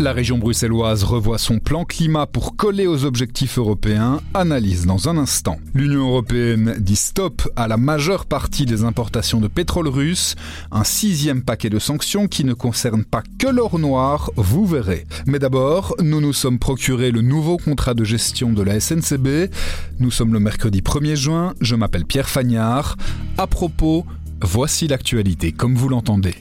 La région bruxelloise revoit son plan climat pour coller aux objectifs européens, analyse dans un instant. L'Union européenne dit stop à la majeure partie des importations de pétrole russe, un sixième paquet de sanctions qui ne concerne pas que l'or noir, vous verrez. Mais d'abord, nous nous sommes procuré le nouveau contrat de gestion de la SNCB. Nous sommes le mercredi 1er juin, je m'appelle Pierre Fagnard. À propos, voici l'actualité comme vous l'entendez.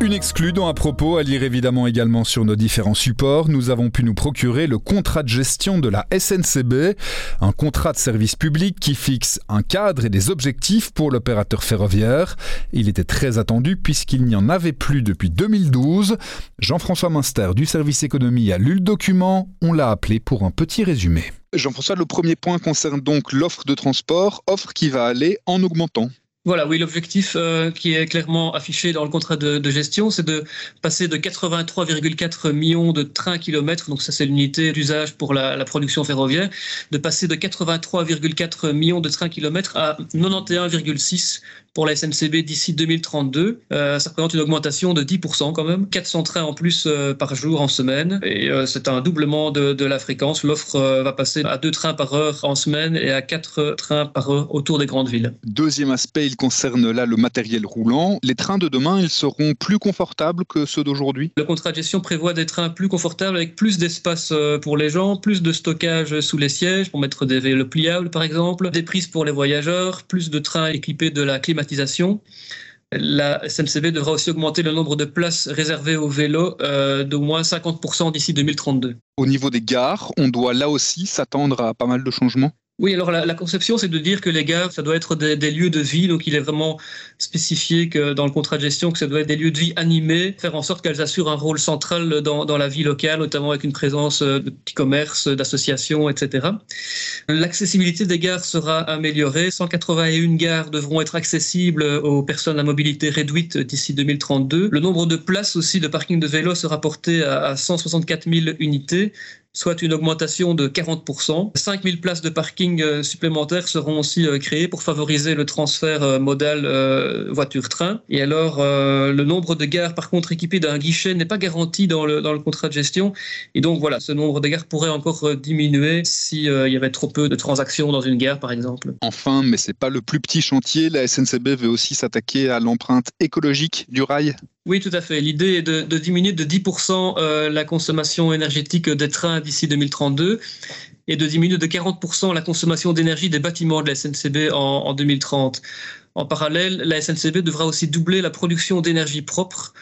Une exclue dont à propos, à lire évidemment également sur nos différents supports, nous avons pu nous procurer le contrat de gestion de la SNCB, un contrat de service public qui fixe un cadre et des objectifs pour l'opérateur ferroviaire. Il était très attendu puisqu'il n'y en avait plus depuis 2012. Jean-François Minster du service économie a lu le document, on l'a appelé pour un petit résumé. Jean-François, le premier point concerne donc l'offre de transport, offre qui va aller en augmentant. Voilà, oui, l'objectif euh, qui est clairement affiché dans le contrat de, gestion, c'est de passer de 83,4 millions de trains kilomètres, donc ça c'est l'unité d'usage pour la, la, production ferroviaire, de passer de 83,4 millions de trains kilomètres à 91,6 pour la SNCB d'ici 2032. Euh, ça représente une augmentation de 10% quand même, 400 trains en plus euh, par jour en semaine, et euh, c'est un doublement de, de la fréquence. L'offre va passer à 2 trains par heure en semaine et à 4 trains par heure autour des grandes villes. Deuxième aspect, il concerne là le matériel roulant. Les trains de demain, ils seront plus confortables que ceux d'aujourd'hui? Le contrat de gestion prévoit des trains plus confortables avec plus d'espace pour les gens, plus de stockage sous les sièges pour mettre des vélos pliables par exemple, des prises pour les voyageurs, plus de trains équipés de la climatisation. La SNCB devra aussi augmenter le nombre de places réservées aux vélos euh, d'au moins 50% d'ici 2032. Au niveau des gares, on doit là aussi s'attendre à pas mal de changements? Oui, alors la, conception, c'est de dire que les gares, ça doit être des, lieux de vie. Donc, il est vraiment spécifié que dans le contrat de gestion que ça doit être des lieux de vie animés, faire en sorte qu'elles assurent un rôle central dans, la vie locale, notamment avec une présence de petits commerces, d'associations, etc. L'accessibilité des gares sera améliorée. 181 gares devront être accessibles aux personnes à mobilité réduite d'ici 2032. Le nombre de places aussi de parking de vélos sera porté à, à 164 000 unités soit une augmentation de 40%. 5000 places de parking euh, supplémentaires seront aussi euh, créées pour favoriser le transfert euh, modal voiture-train. Et alors, le nombre de gares, par contre, équipées d'un guichet n'est pas garanti dans le, dans le contrat de gestion. Et donc, voilà, ce nombre de gares pourrait encore diminuer s'il y avait trop peu de transactions dans une gare, par exemple. Enfin, mais c'est pas le plus petit chantier, la SNCB veut aussi s'attaquer à l'empreinte écologique du rail. Oui, tout à fait. L'idée est de, diminuer de 10% euh, la consommation énergétique des trains d'ici 2032 et de diminuer de 40% la consommation d'énergie des bâtiments de la SNCB en, en 2030. En parallèle, la SNCB devra aussi doubler la production d'énergie propre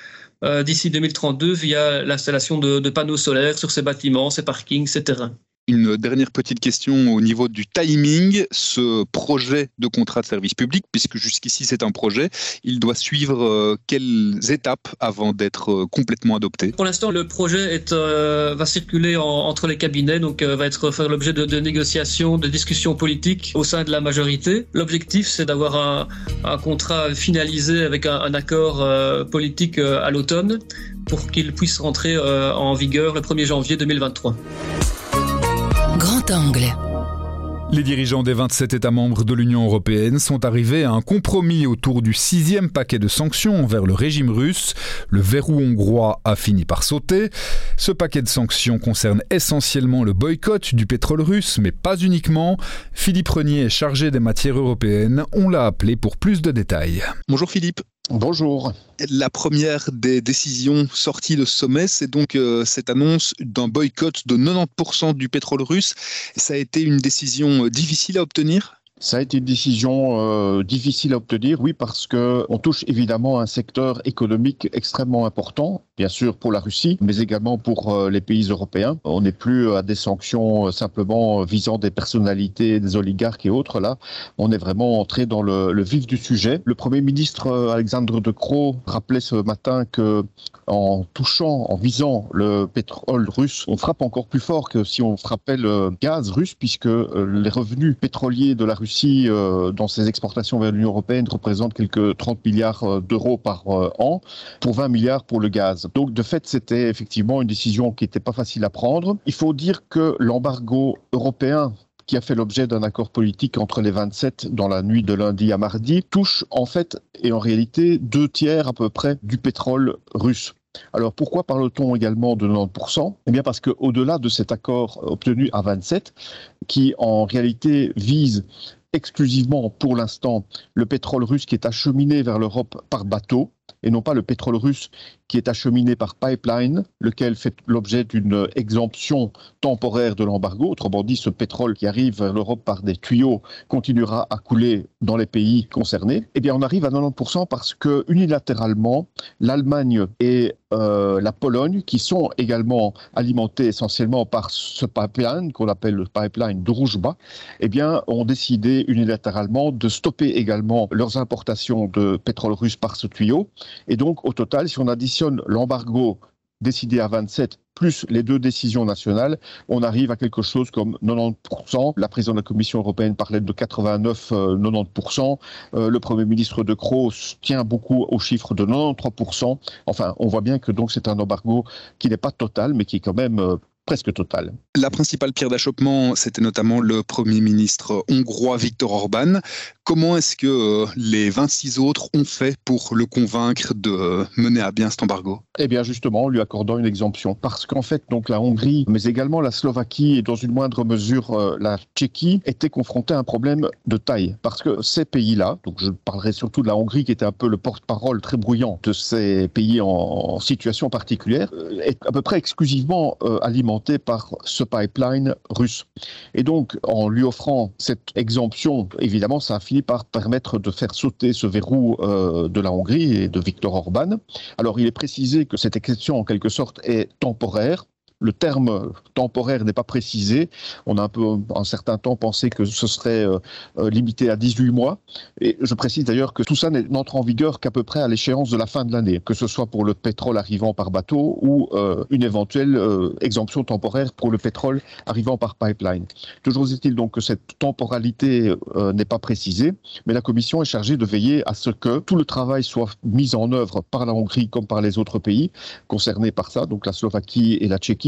euh, d'ici 2032 via l'installation de, panneaux solaires sur ces bâtiments, ces parkings, ces terrains. Une dernière petite question au niveau du timing. Ce projet de contrat de service public, puisque jusqu'ici c'est un projet, il doit suivre euh, quelles étapes avant d'être euh, complètement adopté? Pour l'instant, le projet euh, va circuler en, entre les cabinets, donc va être faire l'objet de, négociations, de discussions politiques au sein de la majorité. L'objectif, c'est d'avoir un, contrat finalisé avec un, accord politique à l'automne pour qu'il puisse rentrer en vigueur le 1er janvier 2023. Grand angle. Les dirigeants des 27 États membres de l'Union européenne sont arrivés à un compromis autour du sixième paquet de sanctions envers le régime russe. Le verrou hongrois a fini par sauter. Ce paquet de sanctions concerne essentiellement le boycott du pétrole russe, mais pas uniquement. Philippe Renier est chargé des matières européennes. On l'a appelé pour plus de détails. Bonjour Philippe. Bonjour. La première des décisions sorties de ce sommet, c'est donc euh, cette annonce d'un boycott de 90% du pétrole russe. Ça a été une décision difficile à obtenir? Ça a été une décision euh, difficile à obtenir, oui, parce que on touche évidemment un secteur économique extrêmement important, bien sûr pour la Russie, mais également pour euh, les pays européens. On n'est plus à des sanctions simplement visant des personnalités, des oligarques et autres. Là, on est vraiment entré dans le, vif du sujet. Le Premier ministre euh, Alexandre De Croo rappelait ce matin que en touchant, en visant le pétrole russe, on frappe encore plus fort que si on frappait le gaz russe, puisque les revenus pétroliers de la Russie Russie, dans ses exportations vers l'Union européenne, représente quelques 30 milliards d'euros par an, pour 20 milliards pour le gaz. Donc, de fait, c'était effectivement une décision qui n'était pas facile à prendre. Il faut dire que l'embargo européen qui a fait l'objet d'un accord politique entre les 27 dans la nuit de lundi à mardi, touche en fait et en réalité deux tiers à peu près du pétrole russe. Alors pourquoi parle-t-on également de 90% Eh bien parce qu'au-delà de cet accord obtenu à 27, qui en réalité vise exclusivement pour l'instant le pétrole russe qui est acheminé vers l'Europe par bateau, et non pas le pétrole russe qui est acheminé par pipeline, lequel fait l'objet d'une exemption temporaire de l'embargo. Autrement dit, ce pétrole qui arrive vers l'Europe par des tuyaux continuera à couler dans les pays concernés. Eh bien, on arrive à 90% parce que unilatéralement, l'Allemagne et euh, la Pologne, qui sont également alimentés essentiellement par ce pipeline qu'on appelle le pipeline Druzhba, eh bien, ont décidé unilatéralement de stopper également leurs importations de pétrole russe par ce tuyau. Et donc, au total, si on additionne l'embargo décidé à 27 plus les deux décisions nationales, on arrive à quelque chose comme 90%. La présidente de la Commission européenne parlait de 89-90%. Euh, euh, le Premier ministre de Croo tient beaucoup au chiffre de 93%. Enfin, on voit bien que donc c'est un embargo qui n'est pas total, mais qui est quand même euh, presque total. La principale pierre d'achoppement, c'était notamment le Premier ministre hongrois Viktor Orban. Comment est-ce que euh, les 26 autres ont fait pour le convaincre de mener à bien cet embargo? Eh bien justement, en lui accordant une exemption. Parce qu'en fait, donc la Hongrie, mais également la Slovaquie et dans une moindre mesure euh, la Tchéquie, étaient confrontés à un problème de taille. Parce que ces pays-là, donc je parlerai surtout de la Hongrie qui était un peu le porte-parole très bruyant de ces pays en, situation particulière, euh, est à peu près exclusivement alimenté par ce pipeline russe. Et donc, en lui offrant cette exemption, évidemment, ça a fini par permettre de faire sauter ce verrou euh, de la Hongrie et de Viktor Orban. Alors, il est précisé que cette exception, en quelque sorte, est temporaire le terme temporaire n'est pas précisé. On a un peu, un certain temps, pensé que ce serait euh, euh, limité à 18 mois. Et je précise d'ailleurs que tout ça n'entre en vigueur qu'à peu près à l'échéance de la fin de l'année, que ce soit pour le pétrole arrivant par bateau ou euh, une éventuelle exemption temporaire pour le pétrole arrivant par pipeline. Toujours est-il donc que cette temporalité n'est pas précisée, mais la Commission est chargée de veiller à ce que tout le travail soit mis en œuvre par la Hongrie comme par les autres pays concernés par ça, donc la Slovaquie et la Tchéquie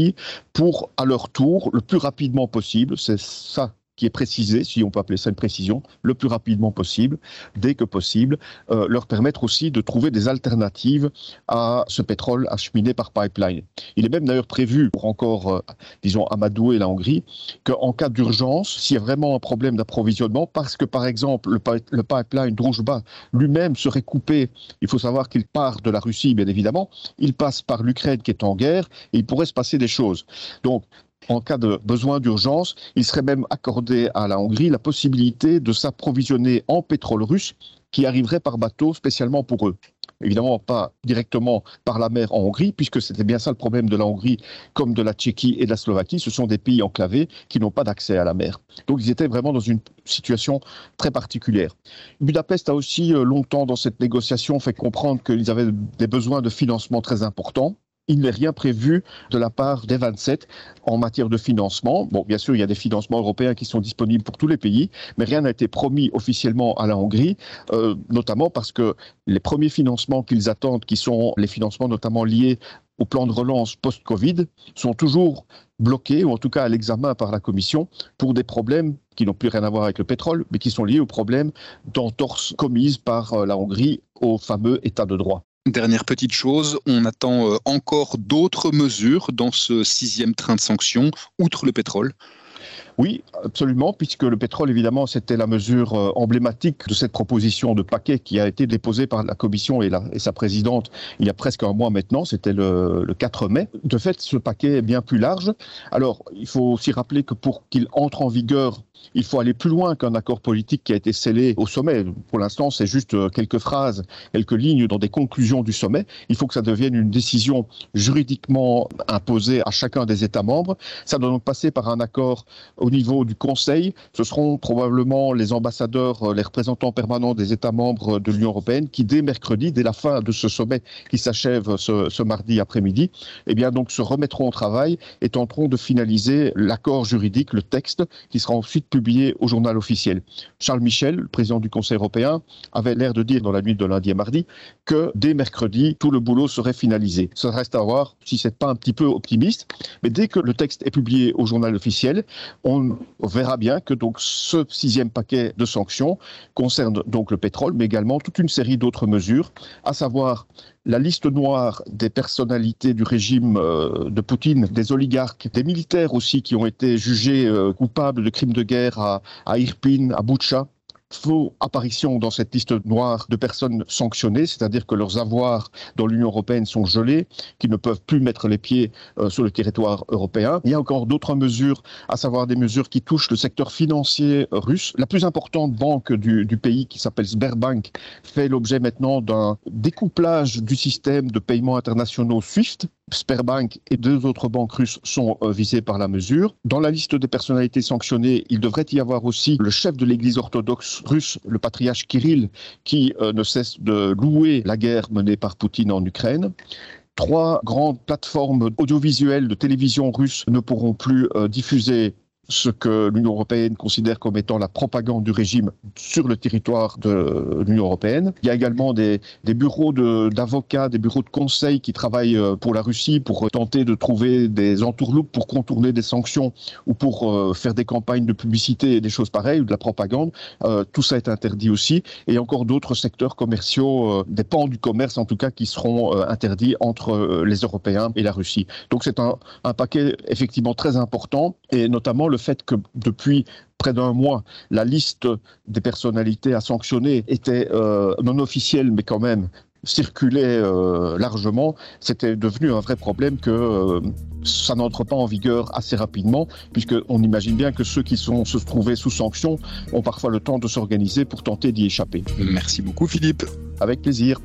pour, à leur tour, le plus rapidement possible, c'est ça qui est précisé, si on peut appeler ça une précision, le plus rapidement possible, dès que possible, euh, leur permettre aussi de trouver des alternatives à ce pétrole acheminé par pipeline. Il est même d'ailleurs prévu pour encore, euh, disons, Amadou et la Hongrie, qu'en cas d'urgence, s'il y a vraiment un problème d'approvisionnement, parce que par exemple le, le pipeline Druzhba lui-même serait coupé, il faut savoir qu'il part de la Russie, bien évidemment, il passe par l'Ukraine qui est en guerre, et il pourrait se passer des choses. Donc en cas de besoin d'urgence, il serait même accordé à la Hongrie la possibilité de s'approvisionner en pétrole russe qui arriverait par bateau spécialement pour eux. Évidemment, pas directement par la mer en Hongrie, puisque c'était bien ça le problème de la Hongrie, comme de la Tchéquie et de la Slovaquie. Ce sont des pays enclavés qui n'ont pas d'accès à la mer. Donc ils étaient vraiment dans une situation très particulière. Budapest a aussi euh, longtemps, dans cette négociation, fait comprendre qu'ils avaient des besoins de financement très importants il n'est rien prévu de la part des 27 en matière de financement. Bon, bien sûr, il y a des financements européens qui sont disponibles pour tous les pays, mais rien n'a été promis officiellement à la Hongrie, euh, notamment parce que les premiers financements qu'ils attendent, qui sont les financements notamment liés au plan de relance post-Covid, sont toujours bloqués, ou en tout cas à l'examen par la Commission, pour des problèmes qui n'ont plus rien à voir avec le pétrole, mais qui sont liés aux problèmes d'entorse commise par euh, la Hongrie au fameux État de droit. Dernière petite chose, on attend euh, encore d'autres mesures dans ce sixième train de sanctions, outre le pétrole. Oui, absolument, puisque le pétrole, évidemment, c'était la mesure euh, emblématique de cette proposition de paquet qui a été déposée par la Commission et, sa présidente il y a presque un mois maintenant, c'était le, le, 4 mai. De fait, ce paquet est bien plus large. Alors, il faut aussi rappeler que pour qu'il entre en vigueur il faut aller plus loin qu'un accord politique qui a été scellé au sommet. Pour l'instant, c'est juste euh, quelques phrases, quelques lignes dans des conclusions du sommet. Il faut que ça devienne une décision juridiquement imposée à chacun des États membres. Ça doit donc passer par un accord au niveau du Conseil, ce seront probablement les ambassadeurs, les représentants permanents des États membres de l'Union européenne qui, dès mercredi, dès la fin de ce sommet qui s'achève ce, mardi après-midi, eh bien donc se remettront au travail et tenteront de finaliser l'accord juridique, le texte, qui sera ensuite publié au journal officiel. Charles Michel, le président du Conseil européen, avait l'air de dire dans la nuit de lundi et mardi que dès mercredi, tout le boulot serait finalisé. Ça reste à voir si c'est pas un petit peu optimiste, mais dès que le texte est publié au journal officiel, on verra bien que ce sixième paquet de sanctions concerne donc le pétrole, mais également toute une série d'autres mesures, à savoir la liste noire des personnalités du régime euh, de Poutine, des oligarques, des militaires aussi qui ont été jugés euh, coupables de crimes de guerre à, à Irpin, à Boutcha, faux apparition dans cette liste noire de personnes sanctionnées, c'est-à-dire que leurs avoirs dans l'Union européenne sont gelés, qu'ils ne peuvent plus mettre les pieds euh, sur le territoire européen. Il y a encore d'autres mesures, à savoir des mesures qui touchent le secteur financier russe. La plus importante banque du, du pays, qui s'appelle Sberbank, fait l'objet maintenant d'un découplage du système de paiement internationaux SWIFT, Sperbank et deux autres banques russes sont euh, visées par la mesure. Dans la liste des personnalités sanctionnées, il devrait y avoir aussi le chef de l'Église orthodoxe russe, le patriarche Kirill, qui euh, ne cesse de louer la guerre menée par Poutine en Ukraine. Trois grandes plateformes audiovisuelles de télévision russe ne pourront plus euh, diffuser ce que l'Union européenne considère comme étant la propagande du régime sur le territoire de l'Union européenne. Il y a également des, des bureaux d'avocats, de, des bureaux de conseil qui travaillent euh, pour la Russie pour tenter de trouver des entourloupes pour contourner des sanctions ou pour euh, faire des campagnes de publicité et des choses pareilles ou de la propagande. Euh, tout ça est interdit aussi. Et encore d'autres secteurs commerciaux, euh, des pans du commerce en tout cas, qui seront euh, interdits entre euh, les Européens et la Russie. Donc c'est un, un paquet effectivement très important et notamment le fait que depuis près d'un mois, la liste des personnalités à sanctionner était euh, non officielle, mais quand même circulait euh, largement, c'était devenu un vrai problème que euh, ça n'entre pas en vigueur assez rapidement, puisqu'on imagine bien que ceux qui sont se trouvaient sous sanction ont parfois le temps de s'organiser pour tenter d'y échapper. Merci beaucoup Philippe. Avec plaisir.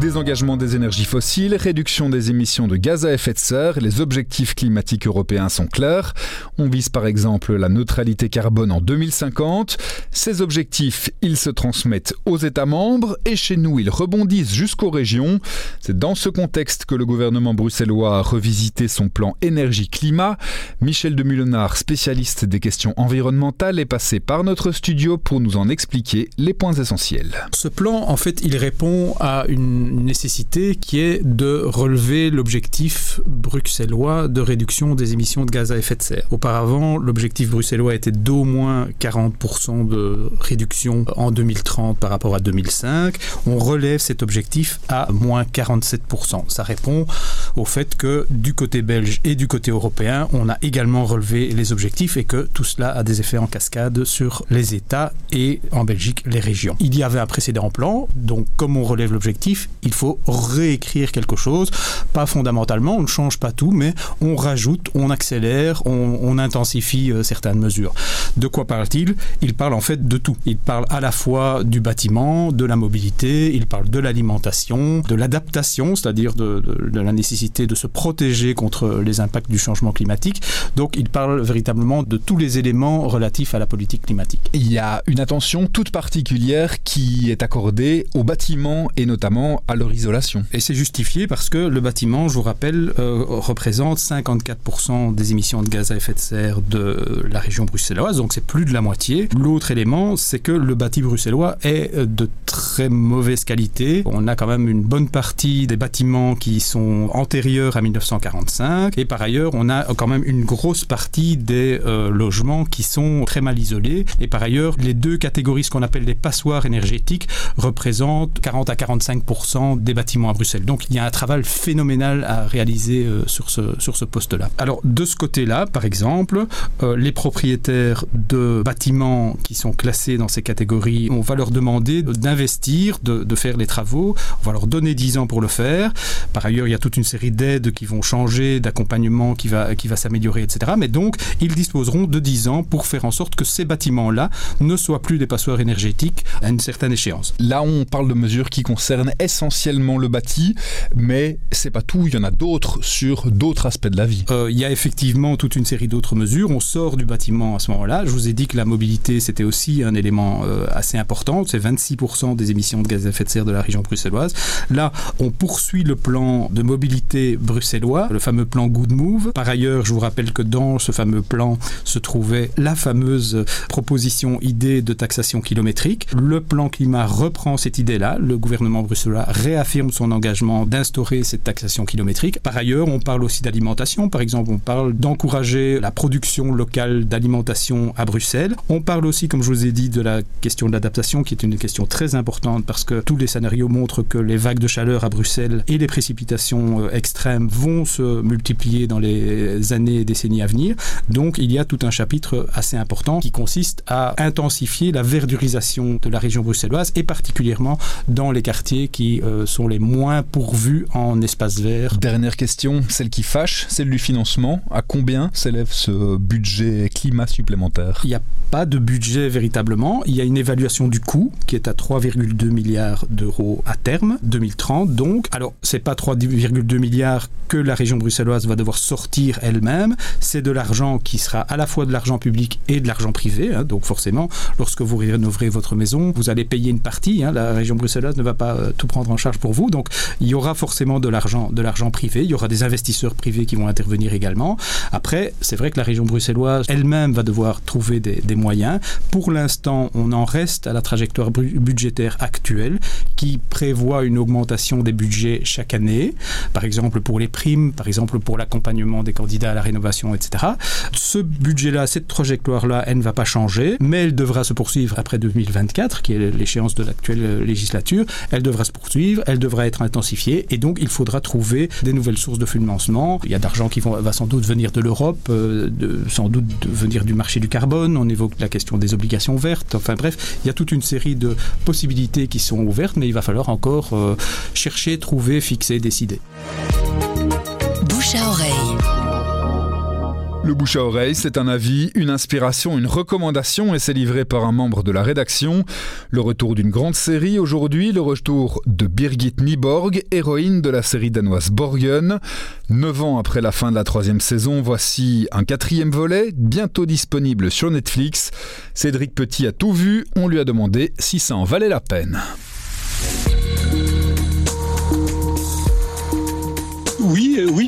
Désengagement des énergies fossiles, réduction des émissions de gaz à effet de serre, les objectifs climatiques européens sont clairs. On vise par exemple la neutralité carbone en 2050. Ces objectifs, ils se transmettent aux États membres et chez nous, ils rebondissent jusqu'aux régions. C'est dans ce contexte que le gouvernement bruxellois a revisité son plan énergie-climat. Michel de Mulenard, spécialiste des questions environnementales, est passé par notre studio pour nous en expliquer les points essentiels. Ce plan, en fait, il répond à une nécessité qui est de relever l'objectif bruxellois de réduction des émissions de gaz à effet de serre. Auparavant, l'objectif bruxellois était d'au moins 40% de réduction en 2030 par rapport à 2005. On relève cet objectif à moins 47%. Ça répond au fait que du côté belge et du côté européen, on a également relevé les objectifs et que tout cela a des effets en cascade sur les États et en Belgique les régions. Il y avait un précédent plan, donc comme on relève l'objectif, il faut réécrire quelque chose, pas fondamentalement, on ne change pas tout, mais on rajoute, on accélère, on, intensifie euh, certaines mesures. De quoi parle-t-il? Il parle en fait de tout. Il parle à la fois du bâtiment, de la mobilité, il parle de l'alimentation, de l'adaptation, c'est-à-dire de, la nécessité de se protéger contre les impacts du changement climatique. Donc il parle véritablement de tous les éléments relatifs à la politique climatique. Il y a une attention toute particulière qui est accordée au bâtiment et notamment leur isolation. Et c'est justifié parce que le bâtiment, je vous rappelle, euh, représente 54% des émissions de gaz à effet de serre de la région bruxelloise, donc c'est plus de la moitié. L'autre élément, c'est que le bâti bruxellois est de très mauvaise qualité. On a quand même une bonne partie des bâtiments qui sont antérieurs à 1945 et par ailleurs, on a quand même une grosse partie des euh, logements qui sont très mal isolés et par ailleurs, les deux catégories, ce qu'on appelle des passoires énergétiques, représentent 40 à 45% des bâtiments à Bruxelles. Donc il y a un travail phénoménal à réaliser euh, sur ce, sur ce poste-là. Alors de ce côté-là, par exemple, euh, les propriétaires de bâtiments qui sont classés dans ces catégories, on va leur demander d'investir, de, de faire les travaux, on va leur donner 10 ans pour le faire. Par ailleurs, il y a toute une série d'aides qui vont changer, d'accompagnement qui va, qui va s'améliorer, etc. Mais donc, ils disposeront de 10 ans pour faire en sorte que ces bâtiments-là ne soient plus des passoires énergétiques à une certaine échéance. Là, on parle de mesures qui concernent essentiellement essentiellement le bâti, mais c'est pas tout. Il y en a d'autres sur d'autres aspects de la vie. Euh, il y a effectivement toute une série d'autres mesures. On sort du bâtiment à ce moment-là. Je vous ai dit que la mobilité, c'était aussi un élément euh, assez important. C'est 26% des émissions de gaz à effet de serre de la région bruxelloise. Là, on poursuit le plan de mobilité bruxellois, le fameux plan Good Move. Par ailleurs, je vous rappelle que dans ce fameux plan se trouvait la fameuse proposition idée de taxation kilométrique. Le plan climat reprend cette idée-là. Le gouvernement bruxellois réaffirme son engagement d'instaurer cette taxation kilométrique. Par ailleurs, on parle aussi d'alimentation. Par exemple, on parle d'encourager la production locale d'alimentation à Bruxelles. On parle aussi, comme je vous ai dit, de la question de l'adaptation, qui est une question très importante parce que tous les scénarios montrent que les vagues de chaleur à Bruxelles et les précipitations euh, extrêmes vont se multiplier dans les années et décennies à venir. Donc, il y a tout un chapitre assez important qui consiste à intensifier la verdurisation de la région bruxelloise et particulièrement dans les quartiers qui euh, sont les moins pourvus en espaces verts. Dernière question, celle qui fâche, celle du financement. À combien s'élève ce budget climat supplémentaire? Il n'y a pas de budget véritablement. Il y a une évaluation du coût qui est à 3,2 milliards d'euros à terme, 2030 donc. Alors, c'est pas 3,2 milliards que la région bruxelloise va devoir sortir elle-même. C'est de l'argent qui sera à la fois de l'argent public et de l'argent privé. Hein. Donc, forcément, lorsque vous rénoverez votre maison, vous allez payer une partie. Hein. La région bruxelloise ne va pas euh, tout prendre en charge pour vous. Donc, il y aura forcément de l'argent, de l'argent privé. Il y aura des investisseurs privés qui vont intervenir également. Après, c'est vrai que la région bruxelloise elle-même va devoir trouver des, des moyens. Pour l'instant, on en reste à la trajectoire budgétaire actuelle qui prévoit une augmentation des budgets chaque année. Par exemple, pour les primes, par exemple, pour l'accompagnement des candidats à la rénovation, etc. Ce budget-là, cette trajectoire-là, elle ne va pas changer, mais elle devra se poursuivre après 2024, qui est l'échéance de l'actuelle législature. Elle devra se poursuivre, elle devra être intensifiée, et donc il faudra trouver des nouvelles sources de financement. Il y a d'argent qui va sans doute venir de l'Europe, euh, sans doute venir du marché du carbone. On évoque la question des obligations vertes. Enfin bref, il y a toute une série de possibilités qui sont ouvertes, mais il va falloir encore euh, chercher, trouver, fixer, décider. Bouche à oreille. Le bouche à oreille, c'est un avis, une inspiration, une recommandation et c'est livré par un membre de la rédaction. Le retour d'une grande série aujourd'hui, le retour de Birgit Nyborg, héroïne de la série danoise Borgen. Neuf ans après la fin de la troisième saison, voici un quatrième volet, bientôt disponible sur Netflix. Cédric Petit a tout vu, on lui a demandé si ça en valait la peine.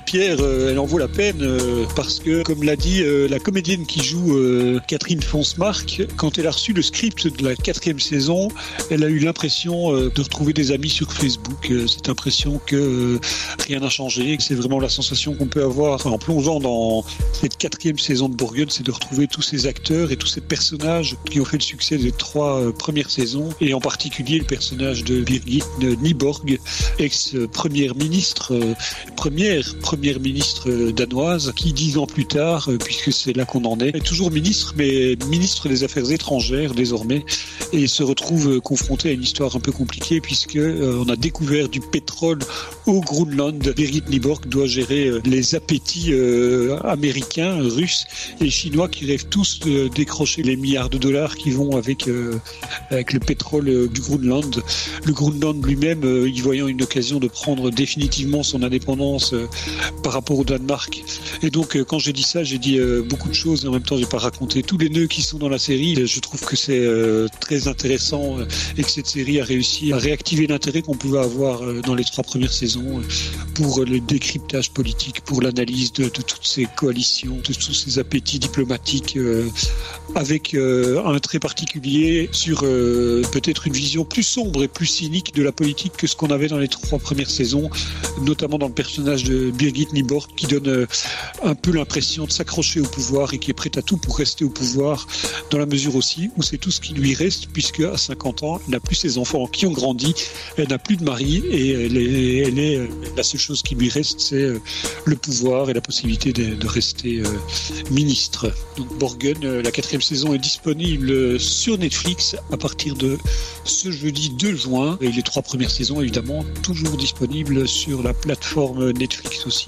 Pierre, euh, elle en vaut la peine euh, parce que, comme l'a dit la comédienne qui joue Catherine Fonsemark, quand elle a reçu le script de la quatrième saison, elle a eu l'impression de retrouver des amis sur Facebook. Cette impression que rien n'a changé, que c'est vraiment la sensation qu'on peut avoir en plongeant dans cette quatrième saison de Bourgogne, c'est de retrouver tous ces acteurs et tous ces personnages qui ont fait le succès des trois premières saisons, et en particulier le personnage de Birgit Nyborg, ex-première ministre première première ministre danoise qui, dix ans plus tard, euh, puisque c'est là qu'on en est, est toujours ministre, mais ministre des Affaires étrangères désormais, et se retrouve confronté à une histoire un peu compliquée puisque euh, on a découvert du pétrole au Groenland. Berit Nyborg doit gérer euh, les appétits américains, russes et chinois qui rêvent tous de décrocher les milliards de dollars qui vont avec avec le pétrole du Groenland. Le Groenland lui-même, y voyant une occasion de prendre définitivement son indépendance euh, par rapport au Danemark. Et donc, euh, quand j'ai dit ça, j'ai dit euh, beaucoup de choses et en même temps, j'ai pas raconté tous les nœuds qui sont dans la série. Je trouve que c'est très intéressant et que cette série a réussi à réactiver l'intérêt qu'on pouvait avoir dans les trois premières saisons pour le décryptage politique, pour l'analyse de, de, toutes ces coalitions, de tous ces appétits diplomatiques, avec un trait particulier sur peut-être une vision plus sombre et plus cynique de la politique que ce qu'on avait dans les trois premières saisons, notamment dans le personnage de Birgit Nyborg qui donne euh, un peu l'impression de s'accrocher au pouvoir et qui est prête à tout pour rester au pouvoir dans la mesure aussi où c'est tout ce qui lui reste puisque à 50 ans, elle n'a plus ses enfants qui ont grandi, elle n'a plus de mari et elle est, euh, la seule chose qui lui reste c'est euh, le pouvoir et la possibilité de, de rester ministre. Donc Borgen, la quatrième saison est disponible sur Netflix à partir de ce jeudi 2 juin et les trois premières saisons évidemment toujours disponibles sur la plateforme Netflix aussi.